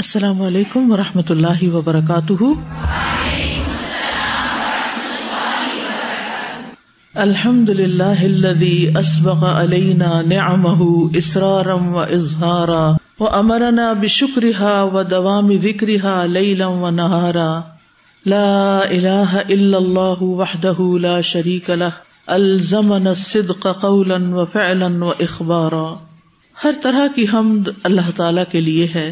السلام علیکم و رحمۃ اللہ وبرکاتہ۔ الحمد للہ اسبغ علینا نعمه اسرارا و اظہارا و امرنا بشکرها و دوام لیلا و نہارا۔ لا الہ الا اللہ وحدہ لا شریک له الزمن الصدق قولا و فعلا و اخبارا۔ ہر طرح کی حمد اللہ تعالی کے لیے ہے۔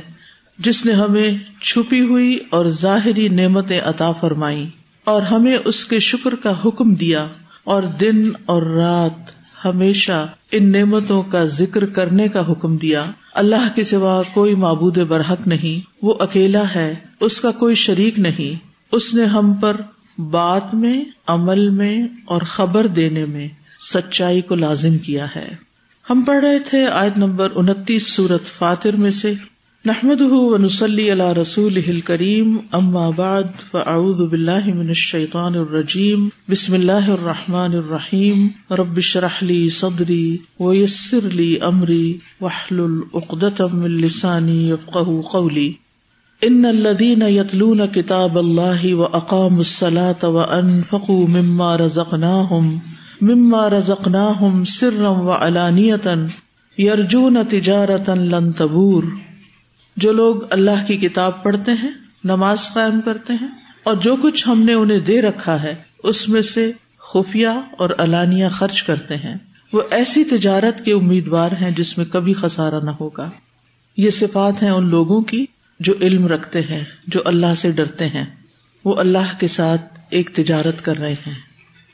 جس نے ہمیں چھپی ہوئی اور ظاہری نعمتیں عطا فرمائی اور ہمیں اس کے شکر کا حکم دیا اور دن اور رات ہمیشہ ان نعمتوں کا ذکر کرنے کا حکم دیا۔ اللہ کے سوا کوئی معبود برحق نہیں، وہ اکیلا ہے، اس کا کوئی شریک نہیں۔ اس نے ہم پر بات میں، عمل میں اور خبر دینے میں سچائی کو لازم کیا ہے۔ ہم پڑھ رہے تھے آیت نمبر انتیس سورت فاتر میں سے۔ نحمد ونسلی اللہ رسول کریم اما بعد فاعوذ باللہ من الشیطان الرجیم بسم اللہ الرحمٰن الرحیم ربش رحلی صدری ویسر لی امری وحل العقدم السانی یفقہ قولی ان الذين يتلون كتاب الله واقاموا الصلاة وانفقوا مما رزقناهم مما رزقناهم سرا وعلانية، يرجون تجارة لن تبور. جو لوگ اللہ کی کتاب پڑھتے ہیں، نماز قائم کرتے ہیں، اور جو کچھ ہم نے انہیں دے رکھا ہے، اس میں سے خفیہ اور الانیہ خرچ کرتے ہیں۔ وہ ایسی تجارت کے امیدوار ہیں جس میں کبھی خسارا نہ ہوگا۔ یہ صفات ہیں ان لوگوں کی جو علم رکھتے ہیں، جو اللہ سے ڈرتے ہیں۔ وہ اللہ کے ساتھ ایک تجارت کر رہے ہیں۔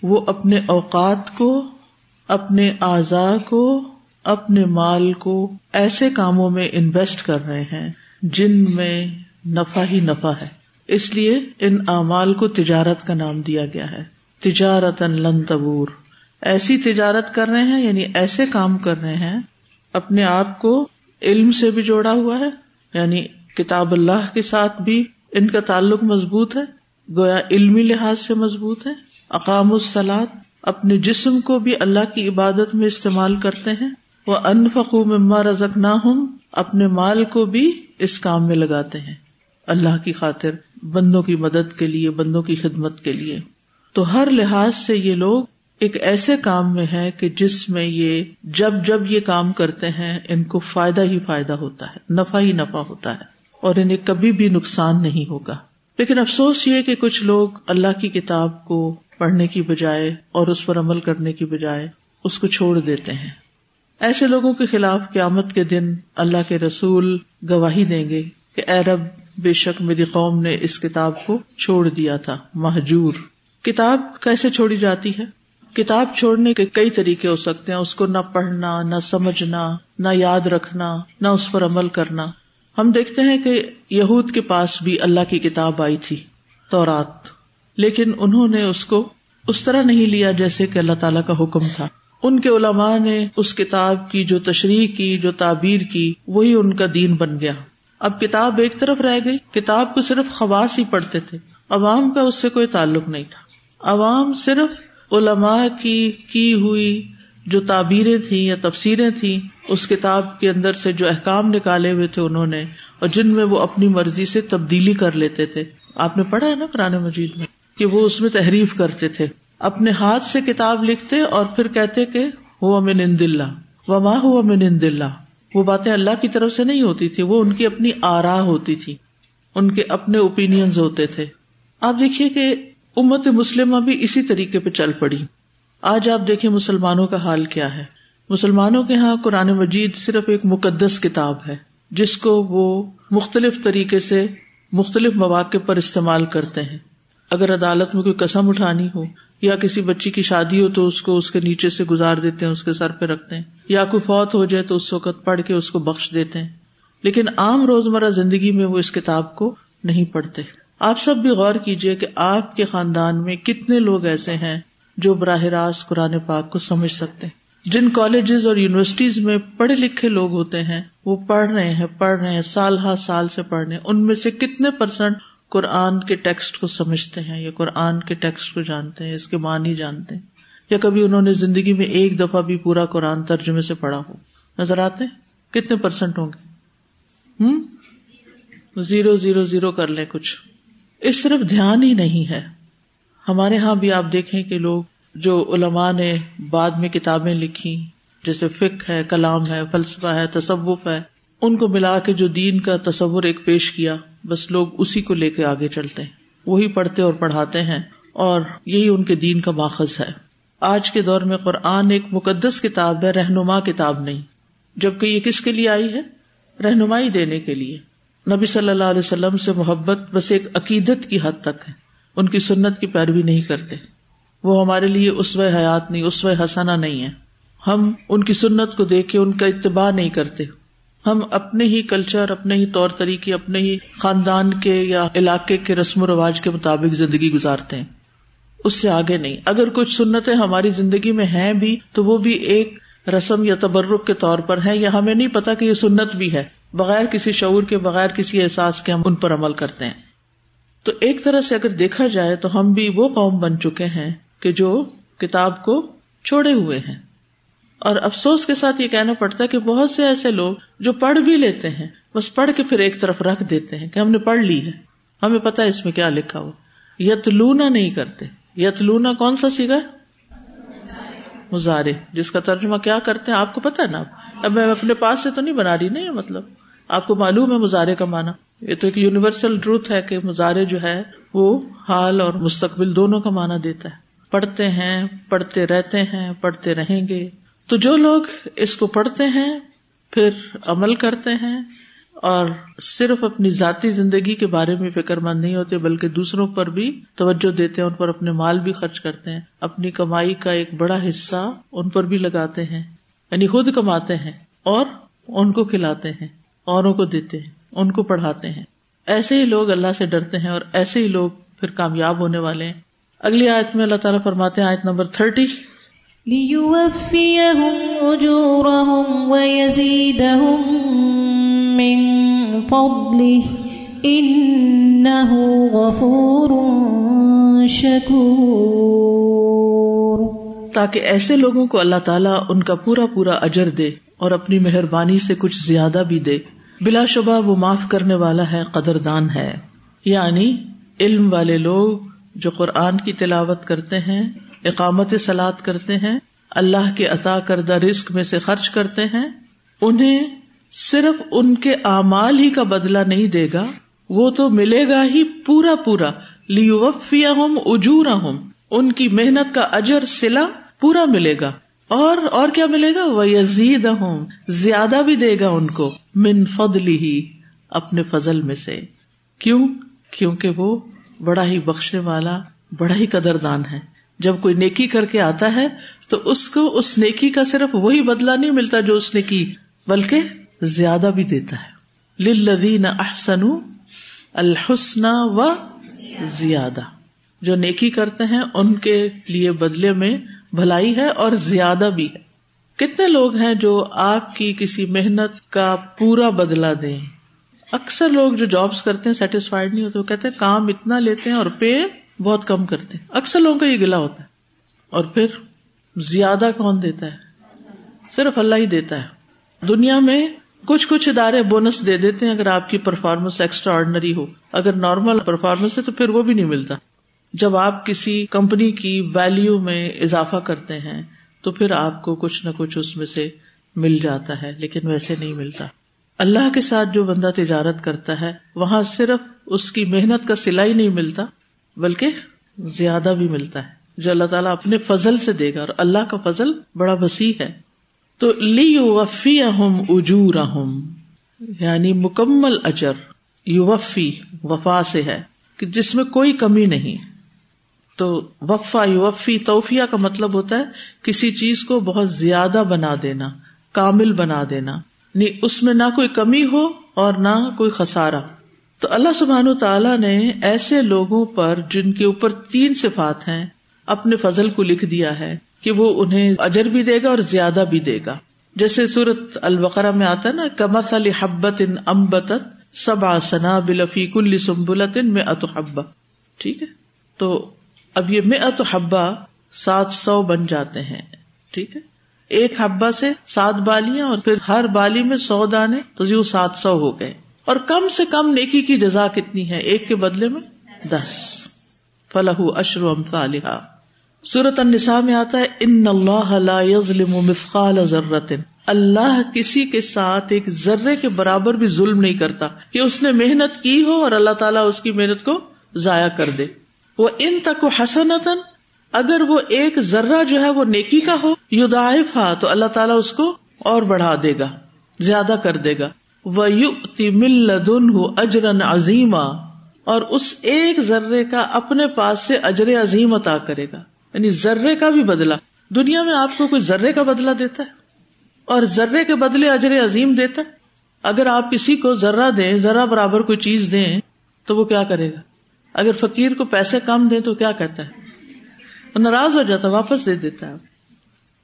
وہ اپنے اوقات کو، اپنے اعضاء کو اپنے مال کو ایسے کاموں میں انویسٹ کر رہے ہیں جن میں نفع ہی نفع ہے۔ اس لیے ان اعمال کو تجارت کا نام دیا گیا ہے۔ تجارت لن تبور۔ ایسی تجارت کر رہے ہیں یعنی ایسے کام کر رہے ہیں، اپنے آپ کو علم سے بھی جوڑا ہوا ہے یعنی کتاب اللہ کے ساتھ بھی ان کا تعلق مضبوط ہے، گویا علمی لحاظ سے مضبوط ہے۔ اقام السلاد اپنے جسم کو بھی اللہ کی عبادت میں استعمال کرتے ہیں۔ وہ انفقو مما رزق نہ ہوں اپنے مال کو بھی اس کام میں لگاتے ہیں۔ اللہ کی خاطر، بندوں کی مدد کے لیے، بندوں کی خدمت کے لیے۔ تو ہر لحاظ سے یہ لوگ ایک ایسے کام میں ہے کہ جس میں یہ جب جب یہ کام کرتے ہیں، ان کو فائدہ ہی فائدہ ہوتا ہے، نفع ہی نفع ہوتا ہے۔ اور انہیں کبھی بھی نقصان نہیں ہوگا۔ لیکن افسوس یہ کہ کچھ لوگ اللہ کی کتاب کو پڑھنے کی بجائے اور اس پر عمل کرنے کی بجائے اس کو چھوڑ دیتے ہیں۔ ایسے لوگوں کے خلاف قیامت کے دن اللہ کے رسول گواہی دیں گے کہ اے رب، بے شک میری قوم نے اس کتاب کو چھوڑ دیا تھا محجور کتاب کیسے چھوڑی جاتی ہے؟ کتاب چھوڑنے کے کئی طریقے ہو سکتے ہیں، اس کو نہ پڑھنا، نہ سمجھنا، نہ یاد رکھنا، نہ اس پر عمل کرنا۔ ہم دیکھتے ہیں کہ یہود کے پاس بھی اللہ کی کتاب آئی تھی تو رات لیکن انہوں نے اس کو اس طرح نہیں لیا جیسے کہ اللہ تعالیٰ کا حکم تھا۔ ان کے علماء نے اس کتاب کی جو تشریح کی، جو تعبیر کی، وہی ان کا دین بن گیا۔ اب کتاب ایک طرف رہ گئی، کتاب کو صرف خواص ہی پڑھتے تھے۔ عوام کا اس سے کوئی تعلق نہیں تھا۔ عوام صرف علماء کی کی ہوئی جو تعبیریں تھیں یا تفسیریں تھیں، اس کتاب کے اندر سے جو احکام نکالے ہوئے تھے انہوں نے، اور جن میں وہ اپنی مرضی سے تبدیلی کر لیتے تھے۔ آپ نے پڑھا ہے نا قرآن مجید میں کہ وہ اس میں تحریف کرتے تھے۔ اپنے ہاتھ سے کتاب لکھتے اور پھر کہتے کہ ہوا من اند اللہ و ماں ہوا من اند اللہ۔ وہ باتیں اللہ کی طرف سے نہیں ہوتی تھی وہ ان کی اپنی آرا ہوتی تھی ان کے اپنے اوپین ہوتے تھے۔ آپ دیکھیے کہ امت مسلمہ بھی اسی طریقے پہ چل پڑی۔ آج آپ دیکھیں مسلمانوں کا حال کیا ہے۔ مسلمانوں کے یہاں قرآن مجید صرف ایک مقدس کتاب ہے، جس کو وہ مختلف طریقے سے مختلف مواقع پر استعمال کرتے ہیں۔ اگر عدالت میں کوئی قسم اٹھانی ہو یا کسی بچی کی شادی ہو تو اس کو اس کے نیچے سے گزار دیتے ہیں، اس کے سر پہ رکھتے ہیں۔ یا کوئی فوت ہو جائے تو اس وقت پڑھ کے اس کو بخش دیتے ہیں۔ لیکن عام روزمرہ زندگی میں وہ اس کتاب کو نہیں پڑھتے۔ آپ سب بھی غور کیجیے کہ آپ کے خاندان میں کتنے لوگ ایسے ہیں جو براہ راست قرآن پاک کو سمجھ سکتے ہیں۔ جن کالجز اور یونیورسٹیز میں پڑھے لکھے لوگ ہوتے ہیں، وہ پڑھ رہے ہیں، پڑھ رہے ہیں، سال ہر سال سے پڑھ رہے ہیں۔ ان میں سے کتنے پرسینٹ قرآن کے ٹیکسٹ کو سمجھتے ہیں یا قرآن کے ٹیکسٹ کو جانتے ہیں اس کے معنی جانتے ہیں یا کبھی انہوں نے زندگی میں ایک دفعہ بھی پورا قرآن ترجمے سے پڑھا ہو نظر آتے کتنے پرسینٹ ہوں گے؟ ہوں زیرو زیرو زیرو کر لیں کچھ۔ اس صرف دھیان ہی نہیں ہے۔ ہمارے یہاں بھی آپ دیکھیں کہ لوگ جو علماء نے بعد میں کتابیں لکھی، جیسے فک ہے، کلام ہے، فلسفہ ہے، تصوف ہے، ان کو ملا کے جو دین کا تصور ایک پیش کیا۔ بس لوگ اسی کو لے کے آگے چلتے ہیں۔ وہی پڑھتے اور پڑھاتے ہیں اور یہی ان کے دین کا ماخذ ہے۔ آج کے دور میں قرآن ایک مقدس کتاب ہے، رہنما کتاب نہیں۔ جبکہ یہ کس کے لیے آئی ہے؟ رہنمائی دینے کے لیے۔ نبی صلی اللہ علیہ وسلم سے محبت بس ایک عقیدت کی حد تک ہے۔ ان کی سنت کی پیروی نہیں کرتے۔ وہ ہمارے لیے اس و حیات نہیں اس و حسنا نہیں ہے۔ ہم ان کی سنت کو دیکھ کے ان کا اتباع نہیں کرتے۔ ہم اپنے ہی کلچر اپنے ہی طور طریقے، اپنے ہی خاندان کے یا علاقے کے رسم و رواج کے مطابق زندگی گزارتے ہیں۔ اس سے آگے نہیں۔ اگر کچھ سنتیں ہماری زندگی میں ہیں بھی، تو وہ بھی ایک رسم یا تبرک کے طور پر ہے یا ہمیں نہیں پتا کہ یہ سنت بھی ہے۔ بغیر کسی شعور کے، بغیر کسی احساس کے ہم ان پر عمل کرتے ہیں۔ تو ایک طرح سے اگر دیکھا جائے تو ہم بھی وہ قوم بن چکے ہیں کہ جو کتاب کو چھوڑے ہوئے ہیں۔ اور افسوس کے ساتھ یہ کہنا پڑتا ہے کہ بہت سے ایسے لوگ جو پڑھ بھی لیتے ہیں، بس پڑھ کے پھر ایک طرف رکھ دیتے ہیں کہ ہم نے پڑھ لی ہے۔ ہمیں پتا ہے اس میں کیا لکھا ہو یت لونا نہیں کرتے۔ یت لونا کون سا سیگا؟ مزارے جس کا ترجمہ کیا کرتے ہیں، آپ کو پتا ہے نا اب میں اپنے پاس سے تو نہیں بنا رہی نہیں مطلب۔ آپ کو معلوم ہے مظاہرے کا مانا یہ تو ایک یونیورسل ٹروتھ ہے کہ مظاہرے جو ہے، وہ حال اور مستقبل دونوں کا مانا دیتا ہے۔ پڑھتے ہیں، پڑھتے رہتے ہیں، پڑھتے رہیں گے۔ تو جو لوگ اس کو پڑھتے ہیں، پھر عمل کرتے ہیں اور صرف اپنی ذاتی زندگی کے بارے میں فکر مند نہیں ہوتے، بلکہ دوسروں پر بھی توجہ دیتے ہیں، ان پر اپنے مال بھی خرچ کرتے ہیں، اپنی کمائی کا ایک بڑا حصہ ان پر بھی لگاتے ہیں یعنی خود کماتے ہیں اور ان کو کھلاتے ہیں، اوروں کو دیتے ہیں، ان کو پڑھاتے ہیں۔ ایسے ہی لوگ اللہ سے ڈرتے ہیں اور ایسے ہی لوگ پھر کامیاب ہونے والے ہیں۔ اگلی آیت میں اللہ تعالیٰ فرماتے ہیں، آیت نمبر تھرٹی۔ تاکہ ایسے لوگوں کو اللہ تعالیٰ ان کا پورا پورا اجر دے اور اپنی مہربانی سے کچھ زیادہ بھی دے۔ بلا شبہ وہ معاف کرنے والا ہے قدر دان ہے۔ یعنی علم والے لوگ جو قرآن کی تلاوت کرتے ہیں اقامت سلاد کرتے ہیں، اللہ کے عطا کردہ رسک میں سے خرچ کرتے ہیں، انہیں صرف ان کے اعمال ہی کا بدلا نہیں دے گا، وہ تو ملے گا ہی پورا پورا لیوفیا ہوں اجورا ہوں ان کی محنت کا اجر سلا پورا ملے گا۔ اور اور کیا ملے گا؟ وہ یزید ہوں زیادہ بھی دے گا ان کو، من فضلی ہی اپنے فضل میں سے۔ کیوں؟ کیونکہ وہ بڑا ہی بخشنے والا، بڑا ہی قدر دان ہے۔ جب کوئی نیکی کر کے آتا ہے تو اس کو اس نیکی کا صرف وہی بدلا نہیں ملتا جو اس نے کی بلکہ زیادہ بھی دیتا ہے۔ لدین احسن الحسن و زیادہ۔ جو نیکی کرتے ہیں ان کے لیے بدلے میں بھلائی ہے اور زیادہ بھی ہے۔ کتنے لوگ ہیں جو آپ کی کسی محنت کا پورا بدلا دیں۔ اکثر لوگ جو جابس کرتے ہیں سیٹسفائڈ نہیں ہوتے، وہ کہتے ہیں کام اتنا لیتے ہیں اور پے بہت کم کرتے ہیں۔ اکثر لوگوں کا یہ گلا ہوتا ہے۔ اور پھر زیادہ کون دیتا ہے؟ صرف اللہ ہی دیتا ہے۔ دنیا میں کچھ کچھ ادارے بونس دے دیتے ہیں اگر آپ کی پرفارمنس ایکسٹرا آرڈنری ہو۔ اگر نارمل پرفارمنس ہے تو پھر وہ بھی نہیں ملتا۔ جب آپ کسی کمپنی کی ویلو میں اضافہ کرتے ہیں تو پھر آپ کو کچھ نہ کچھ اس میں سے مل جاتا ہے، لیکن ویسے نہیں ملتا۔ اللہ کے ساتھ جو بندہ تجارت کرتا ہے، وہاں صرف اس کی محنت کا سلا ہی نہیں ملتا۔ بلکہ زیادہ بھی ملتا ہے۔ جو اللہ تعالیٰ اپنے فضل سے دے گا اور اللہ کا فضل بڑا وسیع ہے۔ تو لی وفی اہم اجور اہم یعنی مکمل اجر یو وفی وفا سے ہے کہ جس میں کوئی کمی نہیں۔ تو وفا یو وفی توفیہ کا مطلب ہوتا ہے کسی چیز کو بہت زیادہ بنا دینا، کامل بنا دینا۔ یعنی اس میں نہ کوئی کمی ہو اور نہ کوئی خسارا تو اللہ سبحان تعالیٰ نے ایسے لوگوں پر جن کے اوپر تین صفات ہیں، اپنے فضل کو لکھ دیا ہے کہ وہ انہیں اجر بھی دے گا اور زیادہ بھی دے گا۔ جیسے سورت البقرا میں آتا نا کمت علی حبت ان امبت سب آسنا بلفی کل سمبلت ان میں اتحبا ٹھیک ہے؟ تو اب یہ میں اتحبا سات سو بن جاتے ہیں۔ ٹھیک ہے؟ ایک حبا سے سات بالیاں اور پھر ہر بالی میں سو دانے، تو یہ سات سو ہو گئے۔ اور کم سے کم نیکی کی جزا کتنی ہے؟ ایک کے بدلے میں دس۔ فلاح اشر امثالها سورت النساء میں آتا ہے، ان اللہ لا يظلم مثقال ذرت اللہ کسی کے ساتھ ایک ذرے کے برابر بھی ظلم نہیں کرتا کہ اس نے محنت کی ہو اور اللہ تعالیٰ اس کی محنت کو ضائع کر دے۔ وہ ان تک حسنتن اگر وہ ایک ذرہ جو ہے وہ نیکی کا ہو یو ہا تو اللہ تعالیٰ اس کو اور بڑھا دے گا، زیادہ کر دے گا۔ وہ یو اجرن عظیم اور اس ایک ذرے کا اپنے پاس سے اجر عظیم عطا کرے گا۔ یعنی ذرے کا بھی بدلا دنیا میں آپ کو کوئی ذرے کا بدلا دیتا ہے؟ اور ذرے کے بدلے اجر عظیم دیتا ہے؟ اگر آپ کسی کو ذرہ دیں ذرا برابر کوئی چیز دیں، تو وہ کیا کرے گا؟ اگر فقیر کو پیسے کم دیں تو کیا کہتا ہے؟ وہ ناراض ہو جاتا، واپس دے دیتا ہے۔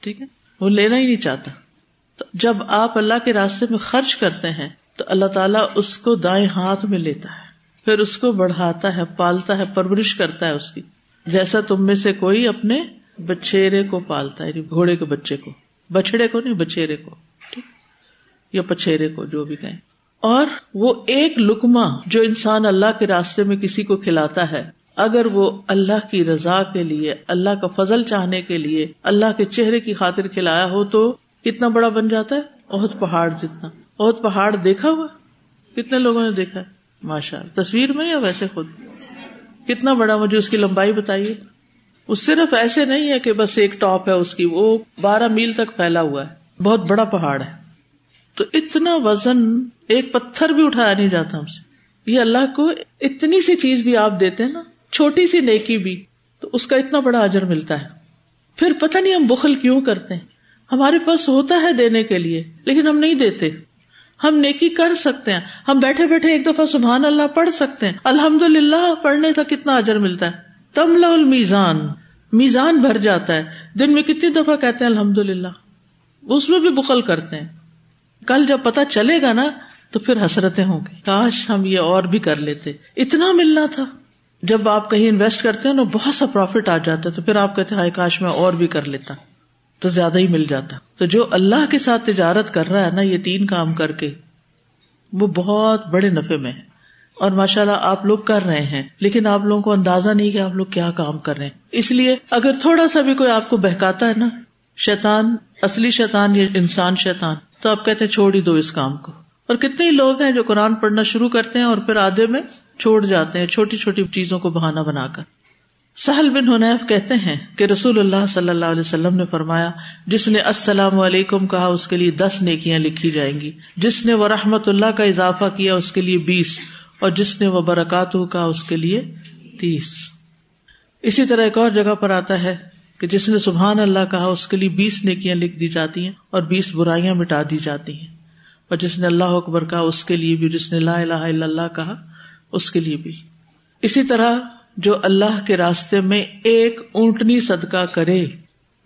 ٹھیک ہے؟ وہ لینا ہی نہیں چاہتا۔ جب آپ اللہ کے راستے میں خرچ کرتے ہیں، تو اللہ تعالیٰ اس کو دائیں ہاتھ میں لیتا ہے۔ پھر اس کو بڑھاتا ہے، پالتا ہے، پرورش کرتا ہے اس کی۔ جیسا تم میں سے کوئی اپنے بچھیرے کو پالتا ہے یعنی گھوڑے کے بچے کو۔ بچڑے کو نہیں، بچھیرے کو، ٹھیک؟ یا پچھیرے کو، جو بھی کہیں۔ اور وہ ایک لکما جو انسان اللہ کے راستے میں کسی کو کھلاتا ہے، اگر وہ اللہ کی رضا کے لیے، اللہ کا فضل چاہنے کے لیے، اللہ کے چہرے کی خاطر کھلایا ہو، تو کتنا بڑا بن جاتا ہے بہت پہاڑ جتنا۔ بہت پہاڑ دیکھا ہوا؟ کتنے لوگوں نے دیکھا؟ ہے ماشاء تصویر میں یا ویسے خود؟ کتنا بڑا، مجھے اس کی لمبائی بتائیے۔ وہ صرف ایسے نہیں ہے کہ بس ایک ٹاپ ہے اس کی، وہ بارہ میل تک پھیلا ہوا ہے۔ بہت بڑا پہاڑ ہے۔ تو اتنا وزن ایک پتھر بھی اٹھایا نہیں جاتا ہم سے۔ یہ اللہ کو اتنی سی چیز بھی آپ دیتے ہیں نا، چھوٹی سی نیکی بھی، تو اس کا اتنا بڑا اجر ملتا ہے۔ پھر پتہ نہیں ہم بخل کیوں کرتے ہیں۔ ہمارے پاس ہوتا ہے دینے کے لیے، لیکن ہم نہیں دیتے۔ ہم نیکی کر سکتے ہیں۔ ہم بیٹھے بیٹھے ایک دفعہ سبحان اللہ پڑھ سکتے ہیں۔ الحمد للہ پڑھنے کا کتنا اجر ملتا ہے۔ تم المیزان۔ میزان بھر جاتا ہے۔ دن میں کتنی دفعہ کہتے ہیں الحمد للہ اس میں بھی بخل کرتے ہیں۔ کل جب پتا چلے گا نا، تو پھر حسرتیں ہوں گی۔ کاش ہم یہ اور بھی کر لیتے۔ اتنا ملنا تھا۔ جب آپ کہیں انویسٹ کرتے ہیں نا، بہت سا پروفٹ آ جاتا ہے، تو پھر آپ کہتے ہیں کاش میں اور بھی کر لیتا۔ تو زیادہ ہی مل جاتا۔ تو جو اللہ کے ساتھ تجارت کر رہا ہے نا، یہ تین کام کر کے، وہ بہت بڑے نفے میں ہے۔ اور ماشاء اللہ آپ لوگ کر رہے ہیں، لیکن آپ لوگوں کو اندازہ نہیں کہ آپ لوگ کیا کام کر رہے ہیں۔ اس لیے اگر تھوڑا سا بھی کوئی آپ کو بہکاتا ہے نا شیتان اصلی شیتان یا انسان شیتان تو آپ کہتے ہیں چھوڑ ہی دو اس کام کو۔ اور کتنے ہی لوگ ہیں جو قرآن پڑھنا شروع کرتے ہیں اور پھر آدھے میں چھوڑ جاتے ہیں، چھوٹی چھوٹی چیزوں کو بہانا بنا کر۔ سہل بن حنیف کہتے ہیں کہ رسول اللہ صلی اللہ علیہ وسلم نے فرمایا، جس نے السلام علیکم کہا، اس کے لیے دس نیکیاں لکھی جائیں گی۔ جس نے وہ رحمت اللہ کا اضافہ کیا، اس کے لیے بیس۔ اور جس نے وہ برکات کہا، اس کے لیے تیس۔ اسی طرح ایک اور جگہ پر آتا ہے کہ جس نے سبحان اللہ کہا، اس کے لیے بیس نیکیاں لکھ دی جاتی ہیں اور بیس برائیاں مٹا دی جاتی ہیں۔ اور جس نے اللہ اکبر کہا، اس کے لیے بھی، جس نے لا الہ الا اللہ کہا، اس کے لیے بھی۔ اسی طرح جو اللہ کے راستے میں ایک اونٹنی صدقہ کرے۔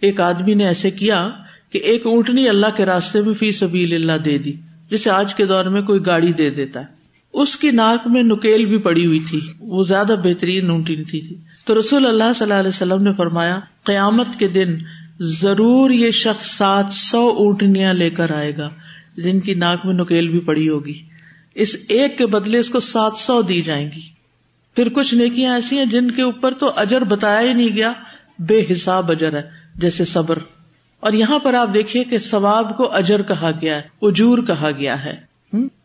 ایک آدمی نے ایسے کیا کہ ایک اونٹنی اللہ کے راستے میں فی سبیل اللہ دے دی، جسے آج کے دور میں کوئی گاڑی دے دیتا ہے۔ اس کی ناک میں نکیل بھی پڑی ہوئی تھی، وہ زیادہ بہترین اونٹنی تھی۔ تو رسول اللہ صلی اللہ علیہ وسلم نے فرمایا، قیامت کے دن ضرور یہ شخص سات سو اونٹنیاں لے کر آئے گا، جن کی ناک میں نکیل بھی پڑی ہوگی۔ اس ایک کے بدلے اس کو سات سو دی جائیں گی۔ پھر کچھ نیکیاں ایسی ہیں جن کے اوپر تو اجر بتایا ہی نہیں گیا، بے حساب اجر ہے، جیسے صبر۔ اور یہاں پر آپ دیکھیے کہ ثواب کو اجر کہا گیا ہے، اجور کہا گیا ہے۔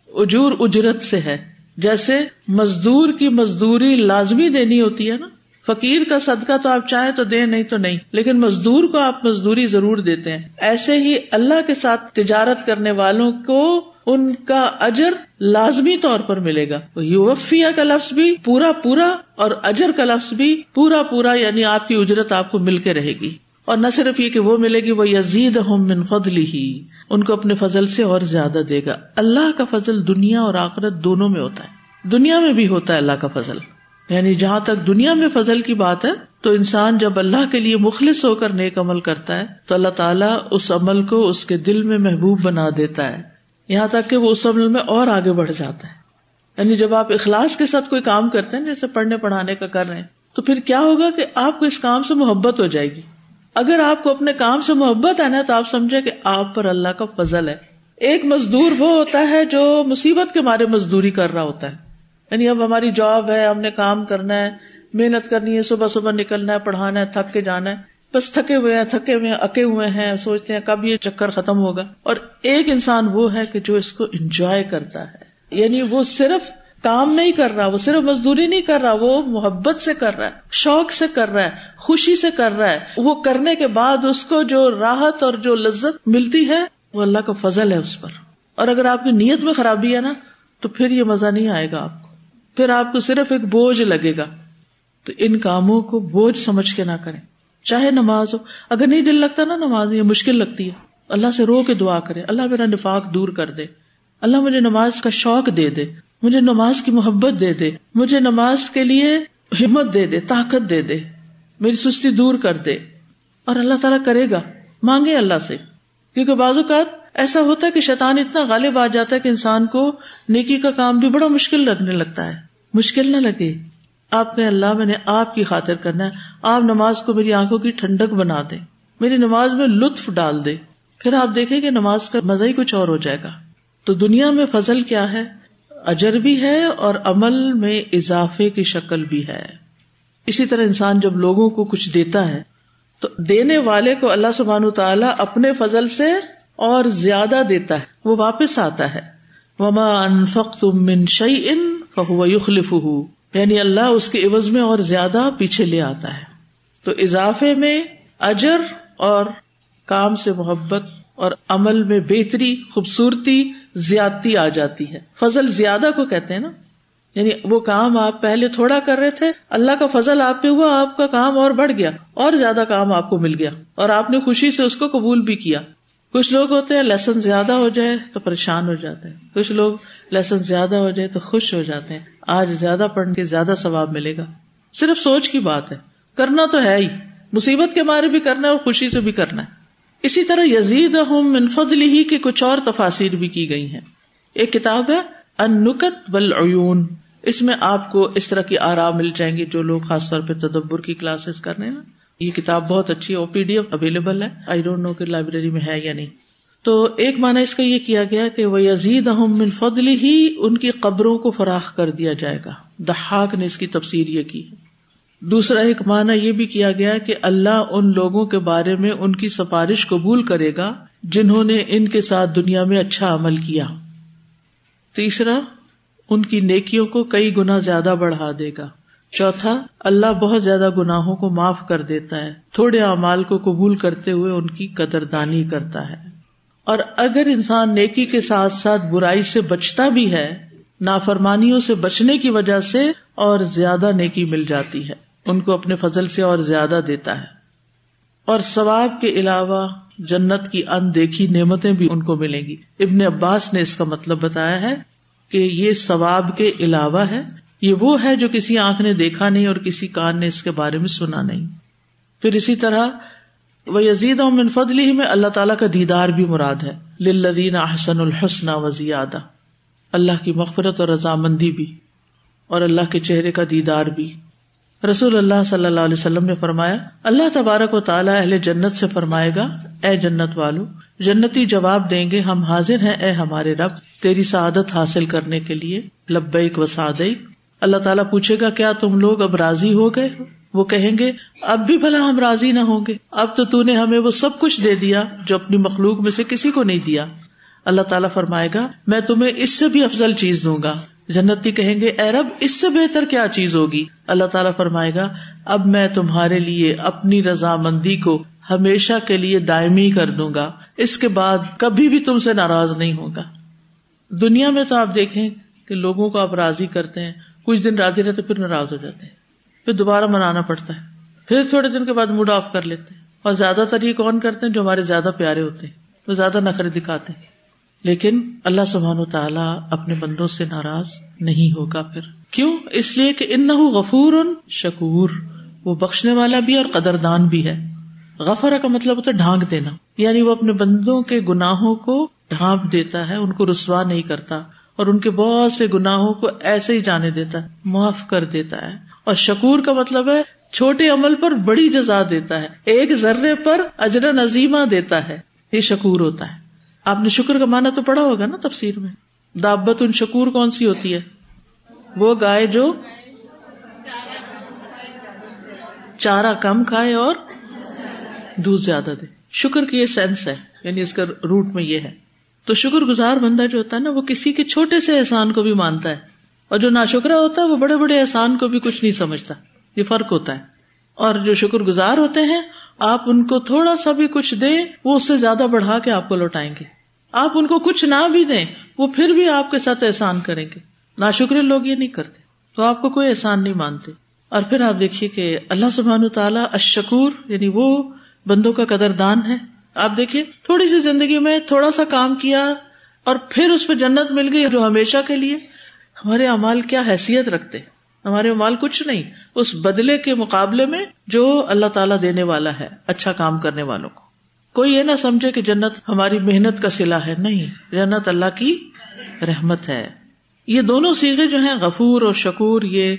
اجور اجرت سے ہے۔ جیسے مزدور کی مزدوری لازمی دینی ہوتی ہے نا، فقیر کا صدقہ تو آپ چاہیں تو دیں، نہیں تو نہیں۔ لیکن مزدور کو آپ مزدوری ضرور دیتے ہیں۔ ایسے ہی اللہ کے ساتھ تجارت کرنے والوں کو ان کا اجر لازمی طور پر ملے گا۔ یوفیا کا لفظ بھی پورا پورا اور اجر کا لفظ بھی پورا پورا یعنی آپ کی اجرت آپ کو مل کے رہے گی۔ اور نہ صرف یہ کہ وہ ملے گی وہ یزید من فضل ہی ان کو اپنے فضل سے اور زیادہ دے گا۔ اللہ کا فضل دنیا اور آخرت دونوں میں ہوتا ہے۔ دنیا میں بھی ہوتا ہے اللہ کا فضل۔ یعنی جہاں تک دنیا میں فضل کی بات ہے، تو انسان جب اللہ کے لیے مخلص ہو کر نیک عمل کرتا ہے، تو اللہ تعالیٰ اس عمل کو اس کے دل میں محبوب بنا دیتا ہے۔ یہاں تک کہ وہ اس عمل میں اور آگے بڑھ جاتا ہے۔ یعنی جب آپ اخلاص کے ساتھ کوئی کام کرتے ہیں، جیسے پڑھنے پڑھانے کا کر رہے ہیں، تو پھر کیا ہوگا کہ آپ کو اس کام سے محبت ہو جائے گی۔ اگر آپ کو اپنے کام سے محبت ہے نا، تو آپ سمجھے کہ آپ پر اللہ کا فضل ہے۔ ایک مزدور وہ ہوتا ہے جو مصیبت کے مارے مزدوری کر رہا ہوتا ہے۔ یعنی اب ہماری جاب ہے، ہم نے کام کرنا ہے، محنت کرنی ہے، صبح صبح نکلنا ہے، پڑھانا ہے، تھک کے جانا ہے۔ بس تھکے ہوئے ہیں، تھکے ہوئے اکے ہوئے ہیں، سوچتے ہیں کب یہ چکر ختم ہوگا۔ اور ایک انسان وہ ہے کہ جو اس کو انجوائے کرتا ہے۔ یعنی وہ صرف کام نہیں کر رہا، وہ صرف مزدوری نہیں کر رہا، وہ محبت سے کر رہا ہے، شوق سے کر رہا ہے، خوشی سے کر رہا ہے۔ وہ کرنے کے بعد اس کو جو راحت اور جو لذت ملتی ہے، وہ اللہ کا فضل ہے اس پر۔ اور اگر آپ کی نیت میں خرابی ہے نا، تو پھر یہ مزہ نہیں آئے گا آپ کو۔ پھر آپ کو صرف ایک بوجھ لگے گا۔ تو ان کاموں کو بوجھ سمجھ کے نہ کریں۔ چاہے نماز ہو۔ اگر نہیں دل لگتا نا نماز، یہ مشکل لگتی ہے۔ اللہ سے رو کے دعا کرے۔ اللہ میرا نفاق دور کر دے۔ اللہ مجھے نماز کا شوق دے دے۔ مجھے نماز کی محبت دے دے۔ مجھے نماز کے لیے ہمت دے دے، طاقت دے دے۔ میری سستی دور کر دے۔ اور اللہ تعالیٰ کرے گا۔ مانگے اللہ سے۔ کیونکہ بعض اوقات ایسا ہوتا ہے کہ شیطان اتنا غالب آ جاتا ہے کہ انسان کو نیکی کا کام بھی بڑا مشکل لگنے لگتا ہے۔ مشکل نہ لگے۔ آپ نے اللہ میں نے آپ کی خاطر کرنا ہے۔ آپ نماز کو میری آنکھوں کی ٹھنڈک بنا دے میری نماز میں لطف ڈال دے پھر آپ دیکھیں کہ نماز کا مزہ ہی کچھ اور ہو جائے گا۔ تو دنیا میں فضل کیا ہے؟ اجر بھی ہے اور عمل میں اضافے کی شکل بھی ہے۔ اسی طرح انسان جب لوگوں کو کچھ دیتا ہے، تو دینے والے کو اللہ سبحان تعالیٰ اپنے فضل سے اور زیادہ دیتا ہے۔ وہ واپس آتا ہے۔ وما انفق تم من شعی ان فہو یخلف یعنی اللہ اس کے عوض میں اور زیادہ پیچھے لے آتا ہے۔ تو اضافے میں اجر اور کام سے محبت اور عمل میں بہتری، خوبصورتی، زیادتی آ جاتی ہے۔ فضل زیادہ کو کہتے ہیں نا۔ یعنی وہ کام آپ پہلے تھوڑا کر رہے تھے، اللہ کا فضل آپ پہ ہوا، آپ کا کام اور بڑھ گیا، اور زیادہ کام آپ کو مل گیا، اور آپ نے خوشی سے اس کو قبول بھی کیا۔ کچھ لوگ ہوتے ہیں لیسن زیادہ ہو جائے تو پریشان ہو جاتے ہیں۔ کچھ لوگ لیسن زیادہ ہو جائے تو خوش ہو جاتے ہیں۔ آج زیادہ پڑھ کے زیادہ ثواب ملے گا۔ صرف سوچ کی بات ہے۔ کرنا تو ہے ہی۔ مصیبت کے مارے بھی کرنا ہے اور خوشی سے بھی کرنا ہے۔ اسی طرح یزید فضل ہی کی کچھ اور تفاصر بھی کی گئی ہیں۔ ایک کتاب ہے ان نکت بل اس میں آپ کو اس طرح کی آرام مل جائیں گے جو لوگ خاص طور پہ تدبر کی کلاسز کرنے نا یہ کتاب بہت اچھی ہے پی ڈی ایف اویلیبل ہے۔ آئی ڈونٹ نو کہ لائبریری میں ہے یا نہیں۔ تو ایک مانا اس کا یہ کیا گیا کہ وہ یزید من فضل ہی ان کی قبروں کو فراخ کر دیا جائے گا۔ دہاق نے اس کی تفسیر یہ کی۔ دوسرا ایک مانا یہ بھی کیا گیا کہ اللہ ان لوگوں کے بارے میں ان کی سفارش قبول کرے گا جنہوں نے ان کے ساتھ دنیا میں اچھا عمل کیا۔ تیسرا، ان کی نیکیوں کو کئی گنا زیادہ بڑھا دے گا۔ چوتھا، اللہ بہت زیادہ گناہوں کو معاف کر دیتا ہے۔ تھوڑے اعمال کو قبول کرتے ہوئے ان کی قدر دانی کرتا ہے۔ اور اگر انسان نیکی کے ساتھ ساتھ برائی سے بچتا بھی ہے، نافرمانیوں سے بچنے کی وجہ سے اور زیادہ نیکی مل جاتی ہے۔ ان کو اپنے فضل سے اور زیادہ دیتا ہے۔ اور ثواب کے علاوہ جنت کی ان دیکھی نعمتیں بھی ان کو ملیں گی۔ ابن عباس نے اس کا مطلب بتایا ہے کہ یہ ثواب کے علاوہ ہے یہ وہ ہے جو کسی آنکھ نے دیکھا نہیں اور کسی کان نے اس کے بارے میں سنا نہیں۔ پھر اسی طرح وہ یزید فضلی میں اللہ تعالیٰ کا دیدار بھی مراد ہے۔ لدین احسن الحسن و زیادہ اللہ کی مغفرت اور رضامندی بھی۔ اور اللہ کے چہرے کا دیدار بھی۔ رسول اللہ صلی اللہ علیہ وسلم نے فرمایا، اللہ تبارک و تعالیٰ اہل جنت سے فرمائے گا، اے جنت والو، جنتی جواب دیں گے، ہم حاضر ہیں، اے ہمارے رب، تیری سعادت حاصل کرنے کے لیے، لبیک و صادق اللہ تعالیٰ پوچھے گا، کیا تم لوگ اب راضی ہو گئے؟ وہ کہیں گے، اب بھی بھلا ہم راضی نہ ہوں گے۔ اب تو نے ہمیں وہ سب کچھ دے دیا جو اپنی مخلوق میں سے کسی کو نہیں دیا۔ اللہ تعالیٰ فرمائے گا، میں تمہیں اس سے بھی افضل چیز دوں گا۔ جنتی کہیں گے، اے رب، اس سے بہتر کیا چیز ہوگی؟ اللہ تعالیٰ فرمائے گا، اب میں تمہارے لیے اپنی رضامندی کو ہمیشہ کے لیے دائمی کر دوں گا۔ اس کے بعد کبھی بھی تم سے ناراض نہیں ہوگا دنیا میں تو آپ دیکھیں کہ لوگوں کو آپ راضی کرتے ہیں۔ کچھ دن راضی رہتے پھر ناراض ہو جاتے ہیں۔ پھر دوبارہ منانا پڑتا ہے۔ پھر تھوڑے دن کے بعد موڈ آف کر لیتے ہیں۔ اور زیادہ تر یہ کون کرتے ہیں جو ہمارے زیادہ پیارے ہوتے ہیں وہ زیادہ نخرے دکھاتے ہیں۔ لیکن اللہ سبحان و تعالیٰ اپنے بندوں سے ناراض نہیں ہوگا پھر۔ کیوں؟ اس لیے کہ ان غفور شکور۔ وہ بخشنے والا بھی اور قدردان بھی ہے۔ غفر کا مطلب ہوتا ہے ڈھانک دینا۔ یعنی وہ اپنے بندوں کے گناہوں کو ڈھانپ دیتا ہے، ان کو رسوا نہیں کرتا۔ اور ان کے بہت سے گناہوں کو ایسے ہی جانے دیتا ہے، معاف کر دیتا ہے۔ اور شکور کا مطلب ہے، چھوٹے عمل پر بڑی جزا دیتا ہے۔ ایک ذرے پر اجر نظیمہ دیتا ہے یہ شکور ہوتا ہے۔ آپ نے شکر کا مانا تو پڑا ہوگا نا تفسیر میں۔ دابت ان شکور کون سی ہوتی ہے؟ وہ گائے جو چارہ کم کھائے اور دودھ زیادہ دے۔ شکر کی یہ سینس ہے یعنی اس کا روٹ میں یہ ہے۔ تو شکر گزار بندہ جو ہوتا ہے نا، وہ کسی کے چھوٹے سے احسان کو بھی مانتا ہے۔ اور جو نا شکرا ہوتا ہے، وہ بڑے بڑے احسان کو بھی کچھ نہیں سمجھتا۔ یہ فرق ہوتا ہے۔ اور جو شکر گزار ہوتے ہیں، آپ ان کو تھوڑا سا بھی کچھ دیں، وہ اس سے زیادہ بڑھا کے آپ کو لوٹائیں گے۔ آپ ان کو کچھ نہ بھی دیں، وہ پھر بھی آپ کے ساتھ احسان کریں گے۔ نا شکر لوگ یہ نہیں کرتے۔ تو آپ کو کوئی احسان نہیں مانتے۔ اور پھر آپ دیکھیے کہ اللہ سبحان تعالیٰ اشکور یعنی وہ بندوں کا قدر دان ہے۔ آپ دیکھیے تھوڑی سی زندگی میں تھوڑا سا کام کیا اور پھر اس پہ جنت مل گئی جو ہمیشہ کے لیے۔ ہمارے امال کیا حیثیت رکھتے؟ ہمارے امال کچھ نہیں، اس بدلے کے مقابلے میں جو اللہ تعالیٰ دینے والا ہے اچھا کام کرنے والوں کو۔ کوئی یہ نہ سمجھے کہ جنت ہماری محنت کا سلا ہے، نہیں، جنت اللہ کی رحمت ہے۔ یہ دونوں سیگے جو ہیں، غفور اور شکور، یہ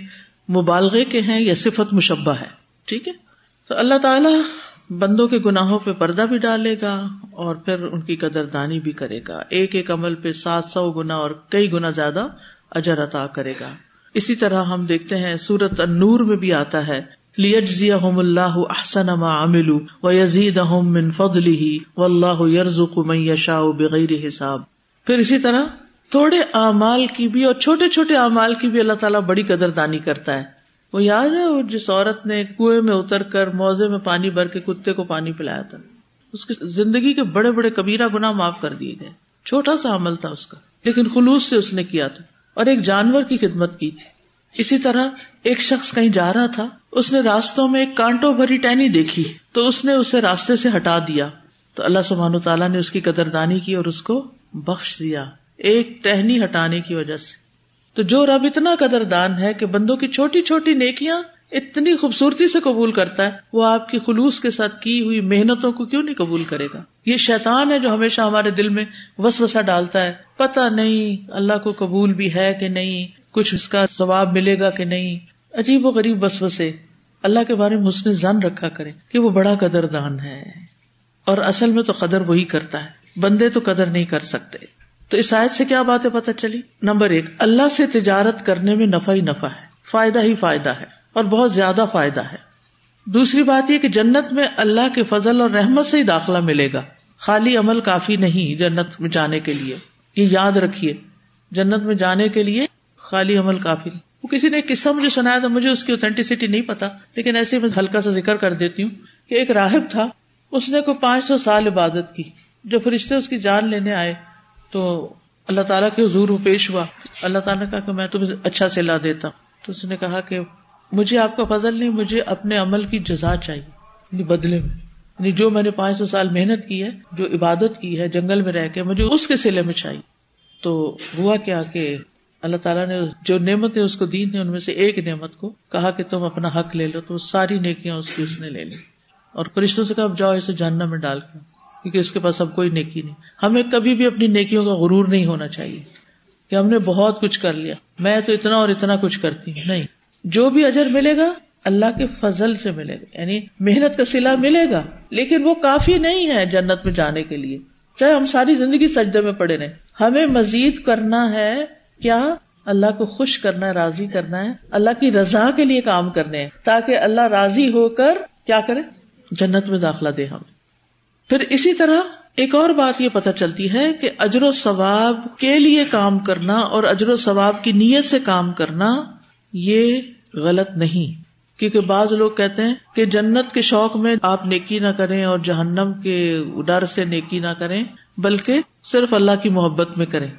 مبالغے کے ہیں یا صفت مشبہ ہے۔ ٹھیک ہے؟ تو اللہ تعالیٰ بندوں کے گناہوں پہ پردہ بھی ڈالے گا اور پھر ان کی قدر دانی بھی کرے گا۔ ایک ایک عمل پہ سات سو گنا اور کئی گنا زیادہ اجر عطا کرے گا۔ اسی طرح ہم دیکھتے ہیں سورت النور میں بھی آتا ہے۔ لیجزی اللہ احسن ما عملو و یزید من فضلی و اللہ یرز من یشاء بغیر حساب۔ پھر اسی طرح تھوڑے اعمال کی بھی اور چھوٹے چھوٹے اعمال کی بھی اللہ تعالیٰ بڑی قدر دانی کرتا ہے۔ وہ یاد ہے وہ جس عورت نے کنویں میں اتر کر موزے میں پانی بھر کے کتے کو پانی پلایا تھا؟ اس کی زندگی کے بڑے بڑے کبیرہ گنا معاف کر دیے گئے۔ چھوٹا سا عمل تھا اس کا، لیکن خلوص سے اس نے کیا تھا اور ایک جانور کی خدمت کی تھی۔ اسی طرح ایک شخص کہیں جا رہا تھا، اس نے راستوں میں ایک کانٹوں بھری ٹہنی دیکھی۔ تو اس نے اسے راستے سے ہٹا دیا۔ تو اللہ سبحان تعالیٰ نے اس کی قدردانی کی اور اس کو بخش دیا۔ ایک ٹہنی ہٹانے کی وجہ سے۔ تو جو رب اتنا قدر دان ہے کہ بندوں کی چھوٹی چھوٹی نیکیاں اتنی خوبصورتی سے قبول کرتا ہے، وہ آپ کی خلوص کے ساتھ کی ہوئی محنتوں کو کیوں نہیں قبول کرے گا؟ یہ شیطان ہے جو ہمیشہ ہمارے دل میں وس وسا ڈالتا ہے۔ پتا نہیں اللہ کو قبول بھی ہے کہ نہیں، کچھ اس کا ثواب ملے گا کہ نہیں۔ عجیب و غریب بس وسے اللہ کے بارے میں حسن زن رکھا کرے کہ وہ بڑا قدر دان ہے۔ اور اصل میں تو قدر وہی کرتا ہے۔ بندے تو قدر نہیں کر سکتے۔ تو اس آیت سے کیا باتیں پتہ چلی؟ نمبر ایک، اللہ سے تجارت کرنے میں نفع ہی نفع ہے، فائدہ ہی فائدہ ہے، اور بہت زیادہ فائدہ ہے۔ دوسری بات یہ کہ جنت میں اللہ کے فضل اور رحمت سے ہی داخلہ ملے گا۔ خالی عمل کافی نہیں جنت میں جانے کے لیے۔ یہ یاد رکھیے، جنت میں جانے کے لیے خالی عمل کافی نہیں۔ وہ کسی نے قصہ مجھے سنایا تھا، مجھے اس کی اوتھینٹسٹی نہیں پتا، لیکن ایسے میں ہلکا سا ذکر کر دیتی ہوں کہ ایک راہب تھا، اس نے کوئی پانچ سو سال عبادت کی، جو فرشتے اس کی جان لینے آئے۔ تو اللہ تعالیٰ کے حضور پیش ہوا۔ اللہ تعالیٰ نے کہا کہ میں تمہیں اچھا سے لا دیتا۔ تو اس نے کہا کہ مجھے آپ کا فضل نہیں، مجھے اپنے عمل کی جزا چاہیے۔ یعنی بدلے میں۔ یعنی جو میں نے پانچ سو سال محنت کی ہے، جو عبادت کی ہے، جنگل میں رہ کے مجھے اس کے سلے میں چاہیے۔ تو ہوا کیا کہ اللہ تعالیٰ نے جو نعمتیں اس کو دی ہیں ان میں سے ایک نعمت کو کہا کہ تم اپنا حق لے لو، تو ساری نیکیاں اس کی اس نے لے لی۔ اور فرشتوں سے کہا، اب جاؤ اسے جاننا میں ڈال کے۔ کیونکہ اس کے پاس اب کوئی نیکی نہیں۔ ہمیں کبھی بھی اپنی نیکیوں کا غرور نہیں ہونا چاہیے کہ ہم نے بہت کچھ کر لیا۔ میں تو اتنا اور اتنا کچھ کرتی ہوں۔ نہیں۔ جو بھی اجر ملے گا، اللہ کے فضل سے ملے گا۔ یعنی محنت کا سلا ملے گا، لیکن وہ کافی نہیں ہے جنت میں جانے کے لیے۔ چاہے ہم ساری زندگی سجدے میں پڑے رہے ہمیں مزید کرنا ہے، کیا؟ اللہ کو خوش کرنا ہے، راضی کرنا ہے۔ اللہ کی رضا کے لیے کام کرنے ہیں، تاکہ اللہ راضی ہو کر کیا کرے؟ جنت میں داخلہ دے ہم۔ پھر اسی طرح ایک اور بات یہ پتہ چلتی ہے کہ اجر و ثواب کے لیے کام کرنا اور اجر و ثواب کی نیت سے کام کرنا یہ غلط نہیں۔ کیونکہ بعض لوگ کہتے ہیں کہ جنت کے شوق میں آپ نیکی نہ کریں اور جہنم کے ڈر سے نیکی نہ کریں، بلکہ صرف اللہ کی محبت میں کریں۔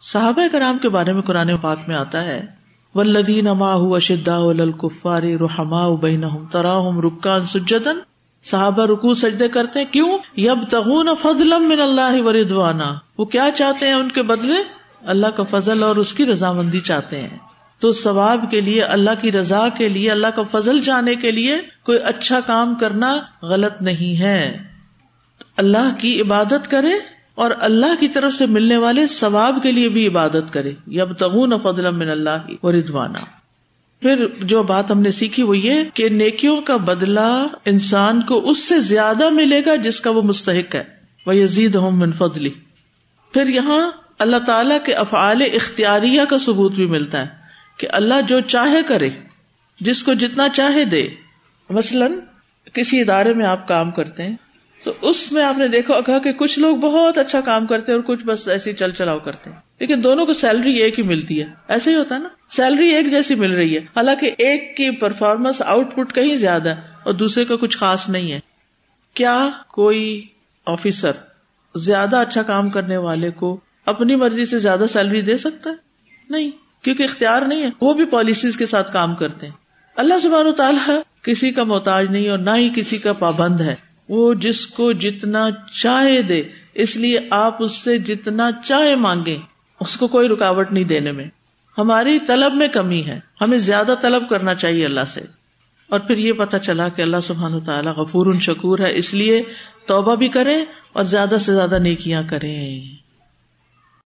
صحابہ کرام کے بارے میں قرآن پاک میں آتا ہے ولدین اما اشدا الکفار رحما بین تراہم رکان سجدن صحابہ رکو سجدے کرتے ہیں؟ کیوں؟ یب تغون فضل من اللہ وردوانا وہ کیا چاہتے ہیں ان کے بدلے؟ اللہ کا فضل اور اس کی رضامندی چاہتے ہیں۔ تو ثواب کے لیے، اللہ کی رضا کے لیے، اللہ کا فضل چاہنے کے لیے کوئی اچھا کام کرنا غلط نہیں ہے۔ اللہ کی عبادت کرے اور اللہ کی طرف سے ملنے والے ثواب کے لیے بھی عبادت کرے۔ یب تغون فضل من اللہ و ردوانا پھر جو بات ہم نے سیکھی وہ یہ کہ نیکیوں کا بدلا انسان کو اس سے زیادہ ملے گا جس کا وہ مستحق ہے۔ وہ یزید ہوں فضلی پھر یہاں اللہ تعالی کے افعال اختیاریہ کا ثبوت بھی ملتا ہے کہ اللہ جو چاہے کرے، جس کو جتنا چاہے دے۔ مثلاً کسی ادارے میں آپ کام کرتے ہیں تو اس میں آپ نے دیکھا کہا کہ کچھ لوگ بہت اچھا کام کرتے ہیں اور کچھ بس ایسے چل چلاؤ کرتے ہیں۔ لیکن دونوں کو سیلری ایک ہی ملتی ہے۔ ایسے ہی ہوتا ہے نا۔ سیلری ایک جیسی مل رہی ہے۔ حالانکہ ایک کی پرفارمنس آؤٹ پٹ کہیں زیادہ ہے اور دوسرے کا کچھ خاص نہیں ہے۔ کیا کوئی آفیسر زیادہ اچھا کام کرنے والے کو اپنی مرضی سے زیادہ سیلری دے سکتا ہے؟ نہیں، کیونکہ اختیار نہیں ہے۔ وہ بھی پالیسیز کے ساتھ کام کرتے ہیں۔ اللہ سبحانہ و تعالیٰ کسی کا محتاج نہیں اور نہ ہی کسی کا پابند ہے۔ وہ جس کو جتنا چاہے دے، اس لیے آپ اس سے جتنا چاہے مانگے اس کو کوئی رکاوٹ نہیں دینے میں۔ ہماری طلب میں کمی ہے۔ ہمیں زیادہ طلب کرنا چاہیے اللہ سے۔ اور پھر یہ پتا چلا کہ اللہ سبحان تعالیٰ غفور شکور ہے، اس لیے توبہ بھی کریں اور زیادہ سے زیادہ نیکیاں کریں۔